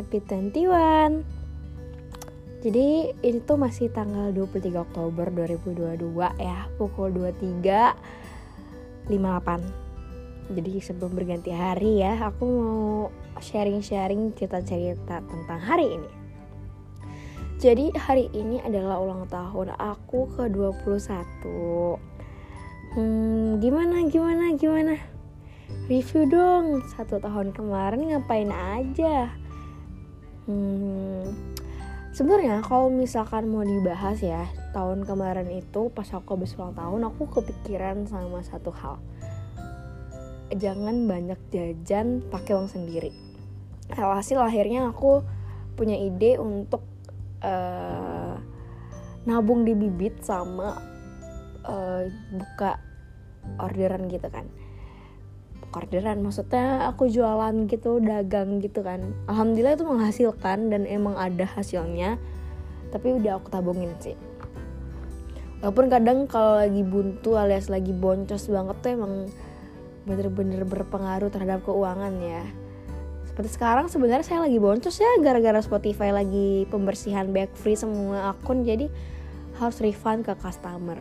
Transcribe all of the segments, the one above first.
Happy 21 Jadi ini tuh masih tanggal 23 Oktober 2022 ya Pukul 23 58 Jadi sebelum berganti hari ya Aku mau sharing-sharing cerita-cerita tentang hari ini Jadi hari ini adalah ulang tahun aku ke-21 Hmm, gimana, gimana, gimana? Review dong, satu tahun kemarin ngapain aja? Hmm, sebenarnya kalau misalkan mau dibahas ya, tahun kemarin itu pas aku habis ulang tahun, aku kepikiran sama satu hal. Jangan banyak jajan pakai uang sendiri. Alhasil akhirnya aku punya ide untuk uh, nabung di bibit sama uh, buka orderan gitu kan orderan. Maksudnya aku jualan gitu dagang gitu kan. Alhamdulillah itu menghasilkan dan emang ada hasilnya. Tapi udah aku tabungin sih. Walaupun kadang kalau lagi buntu alias lagi boncos banget tuh emang bener-bener berpengaruh terhadap keuangan ya. Seperti sekarang sebenarnya saya lagi boncos ya gara-gara Spotify lagi pembersihan back free semua akun jadi harus refund ke customer.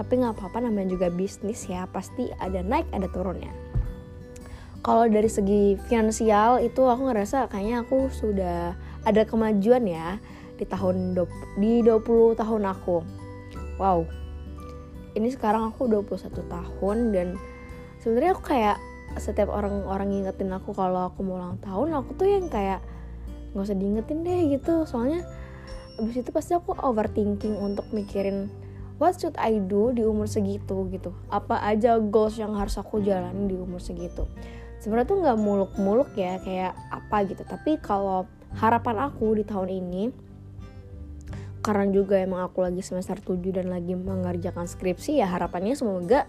Tapi nggak apa-apa namanya juga bisnis ya pasti ada naik ada turunnya kalau dari segi finansial itu aku ngerasa kayaknya aku sudah ada kemajuan ya di tahun di 20 tahun aku. Wow. Ini sekarang aku 21 tahun dan sebenarnya aku kayak setiap orang-orang ngingetin aku kalau aku mau ulang tahun aku tuh yang kayak nggak usah diingetin deh gitu. Soalnya abis itu pasti aku overthinking untuk mikirin what should I do di umur segitu gitu. Apa aja goals yang harus aku jalani di umur segitu sebenarnya tuh nggak muluk-muluk ya kayak apa gitu. Tapi kalau harapan aku di tahun ini karena juga emang aku lagi semester 7 dan lagi mengerjakan skripsi ya harapannya semoga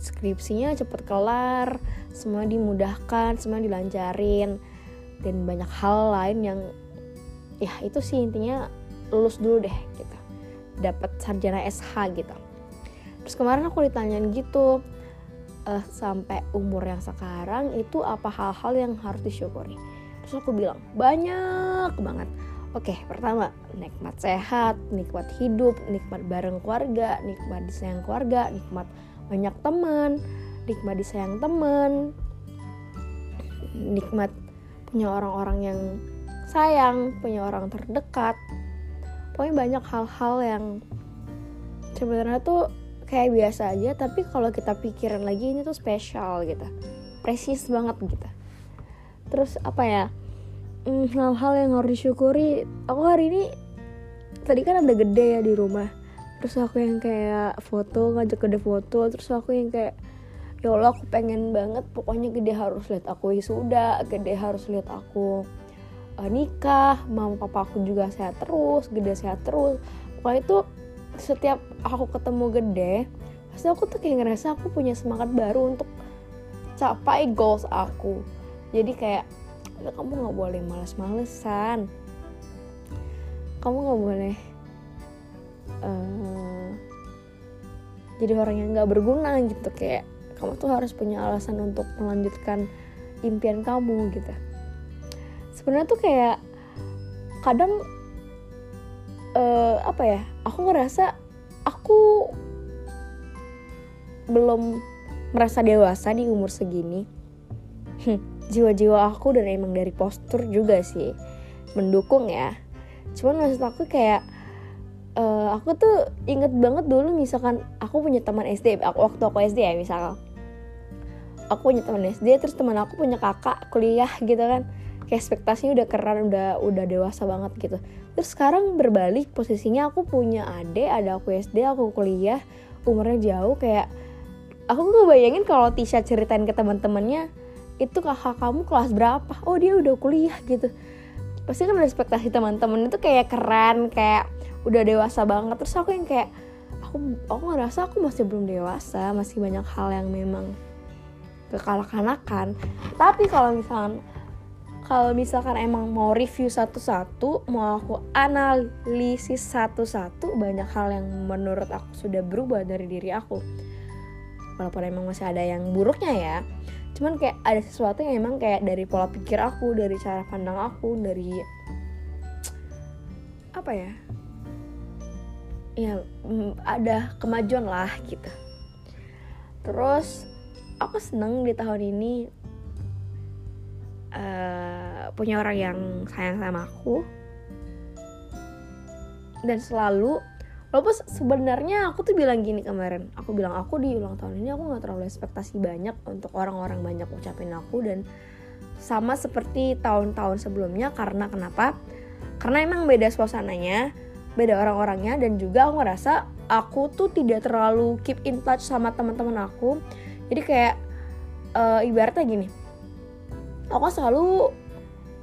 skripsinya cepet kelar semua dimudahkan semua dilancarin dan banyak hal lain yang ya itu sih intinya lulus dulu deh gitu. Dapat sarjana SH gitu. Terus kemarin aku ditanyain gitu uh, sampai umur yang sekarang itu apa hal-hal yang harus disyukuri. Terus aku bilang banyak banget. Oke, pertama, nikmat sehat, nikmat hidup, nikmat bareng keluarga, nikmat disayang keluarga, nikmat banyak teman, nikmat disayang teman, nikmat punya orang-orang yang sayang, punya orang terdekat, pokoknya banyak hal-hal yang sebenarnya tuh kayak biasa aja tapi kalau kita pikirin lagi ini tuh spesial gitu. Precious banget gitu. Terus apa ya? Hmm, hal-hal yang harus disyukuri. Aku hari ini tadi kan ada gede ya di rumah. Terus aku yang kayak foto ngajak gede foto. Terus aku yang kayak ya Allah aku pengen banget. Pokoknya gede harus lihat aku wisuda gede harus lihat aku uh, nikah. Mama papa aku juga sehat terus gede sehat terus. Pokoknya itu setiap aku ketemu gede pasti aku tuh kayak ngerasa aku punya semangat baru untuk capai goals aku. Jadi kayak ya kamu nggak boleh males-malesan. Kamu nggak boleh uh, jadi orang yang nggak berguna gitu. Kayak kamu tuh harus punya alasan untuk melanjutkan impian kamu gitu. Sebenarnya tuh kayak kadang uh, apa ya aku ngerasa aku belum merasa dewasa di umur segini. Jiwa-jiwa aku dan emang dari postur juga sih mendukung ya. Cuman maksud aku kayak uh, aku tuh inget banget dulu misalkan aku punya teman SD aku waktu aku SD ya misal. Aku punya teman SD terus teman aku punya kakak kuliah gitu kan kayak ekspektasinya udah keren udah udah dewasa banget gitu. Terus sekarang berbalik posisinya aku punya adik ada aku SD aku kuliah umurnya jauh kayak aku nggak bayangin kalau Tisha ceritain ke teman-temannya itu kakak kamu kelas berapa? Oh dia udah kuliah gitu. Pasti kan ada ekspektasi teman-teman itu kayak keren kayak udah dewasa banget. Terus aku yang kayak aku aku ngerasa aku masih belum dewasa masih banyak hal yang memang kekanak-kanakan tapi kalau misalnya kalau misalkan emang mau review satu-satu, mau aku analisis satu-satu, banyak hal yang menurut aku sudah berubah dari diri aku. Walaupun emang masih ada yang buruknya ya. cuman kayak ada sesuatu yang emang kayak dari pola pikir aku dari cara pandang aku dari apa ya ya mm, ada kemajuan lah gitu terus aku seneng di tahun ini uh, punya orang yang sayang sama aku. Dan selalu walaupun sebenarnya aku tuh bilang gini kemarin aku bilang aku di ulang tahun ini aku nggak terlalu ekspektasi banyak untuk orang-orang banyak ucapin aku dan sama seperti tahun-tahun sebelumnya karena kenapa? Karena emang beda suasananya beda orang-orangnya dan juga aku ngerasa aku tuh tidak terlalu keep in touch sama teman-teman aku. Jadi kayak uh, ibaratnya gini aku selalu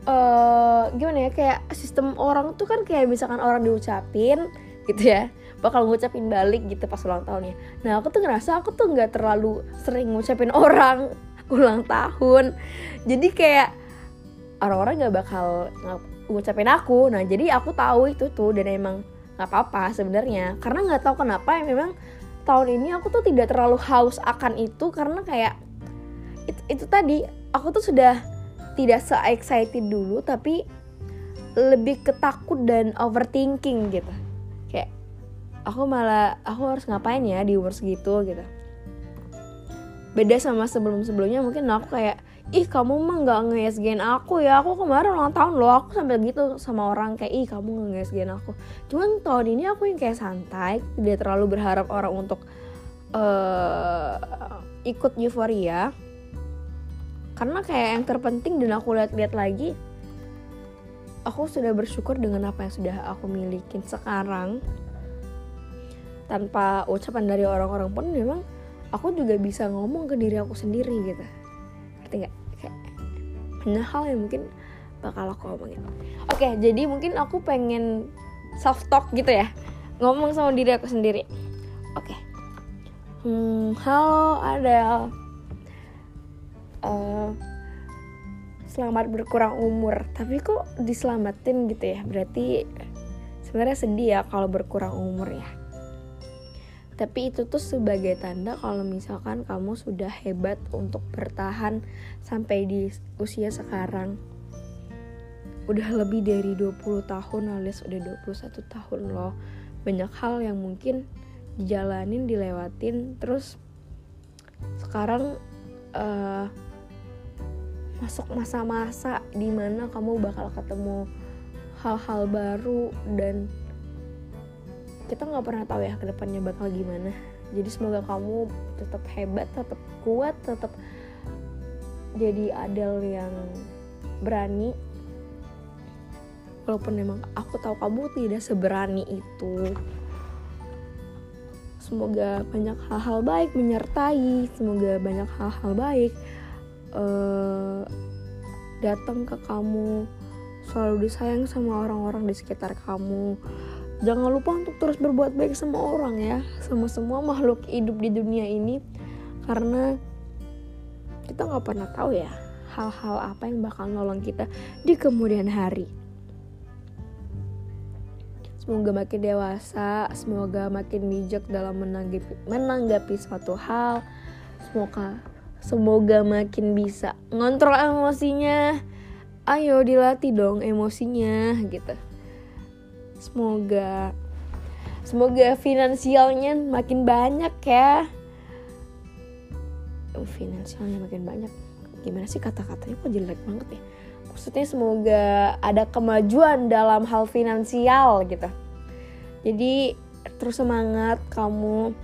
uh, gimana ya kayak sistem orang tuh kan kayak misalkan orang diucapin gitu ya bakal ngucapin balik gitu pas ulang tahunnya nah aku tuh ngerasa aku tuh nggak terlalu sering ngucapin orang ulang tahun. Jadi kayak orang-orang nggak bakal ngucapin aku. Nah jadi aku tahu itu tuh dan emang nggak apa-apa sebenarnya. Karena nggak tahu kenapa ya memang tahun ini aku tuh tidak terlalu haus akan itu karena kayak itu, itu tadi aku tuh sudah tidak se excited dulu tapi lebih ketakut dan overthinking gitu. Kayak aku malah aku harus ngapain ya di umur segitu gitu. Beda sama sebelum sebelumnya mungkin aku kayak ih kamu mah nggak nge aku ya aku kemarin ulang tahun loh. Aku sampai gitu sama orang kayak ih kamu nge aku. Cuman tahun ini aku yang kayak santai tidak terlalu berharap orang untuk uh, ikut euforia karena kayak yang terpenting dan aku lihat-lihat lagi aku sudah bersyukur dengan apa yang sudah aku milikin sekarang. Tanpa ucapan dari orang-orang pun memang aku juga bisa ngomong ke diri aku sendiri gitu. Ngerti nggak? Kayak banyak hal yang mungkin bakal aku omongin. Oke jadi mungkin aku pengen soft talk gitu ya. Ngomong sama diri aku sendiri. Oke. Hmm, halo Adele uh, selamat berkurang umur. Tapi kok diselamatin gitu ya? Berarti sebenarnya sedih ya kalau berkurang umur ya. Tapi itu tuh sebagai tanda kalau misalkan kamu sudah hebat untuk bertahan sampai di usia sekarang. Udah lebih dari 20 tahun alias udah 21 tahun loh. Banyak hal yang mungkin dijalanin dilewatin. Terus sekarang uh, masuk masa-masa di mana kamu bakal ketemu hal-hal baru dan kita nggak pernah tahu ya ke depannya bakal gimana. Jadi semoga kamu tetap hebat tetap kuat tetap jadi adel yang berani. Walaupun memang aku tahu kamu tidak seberani itu. Semoga banyak hal-hal baik menyertai semoga banyak hal-hal baik uh, datang ke kamu selalu disayang sama orang-orang di sekitar kamu. Jangan lupa untuk terus berbuat baik sama orang ya sama semua makhluk hidup di dunia ini. Karena kita nggak pernah tahu ya hal-hal apa yang bakal nolong kita di kemudian hari. Semoga makin dewasa semoga makin bijak dalam menanggapi menanggapi suatu hal. Semoga Semoga makin bisa ngontrol emosinya. Ayo dilatih dong emosinya gitu. Semoga semoga finansialnya makin banyak ya. Finansialnya makin banyak. Gimana sih kata-katanya kok jelek banget ya? Maksudnya semoga ada kemajuan dalam hal finansial gitu. Jadi terus semangat kamu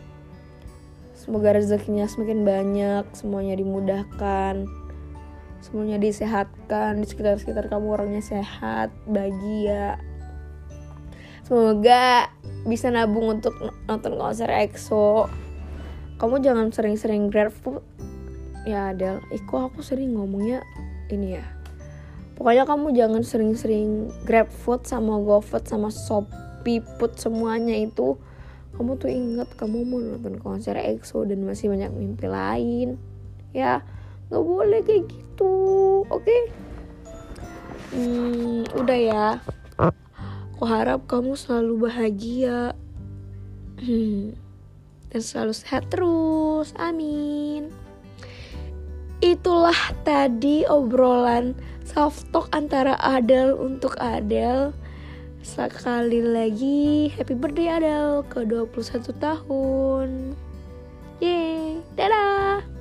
Semoga rezekinya semakin banyak, semuanya dimudahkan, semuanya disehatkan, di sekitar-sekitar kamu orangnya sehat, bahagia. Semoga bisa nabung untuk nonton konser EXO. Kamu jangan sering-sering food. Ya Adel, Iko aku sering ngomongnya ini ya. Pokoknya kamu jangan sering-sering grab food sama GoFood sama Shopee Food semuanya itu kamu tuh inget kamu mau nonton konser EXO dan masih banyak mimpi lain. Ya nggak boleh kayak gitu oke? Okay? hmm, udah ya. Aku harap kamu selalu bahagia. Hmm, dan selalu sehat terus. Amin. Itulah tadi obrolan self talk antara Adel untuk Adel sekali lagi happy birthday Adel ke 21 tahun. Yeay dadah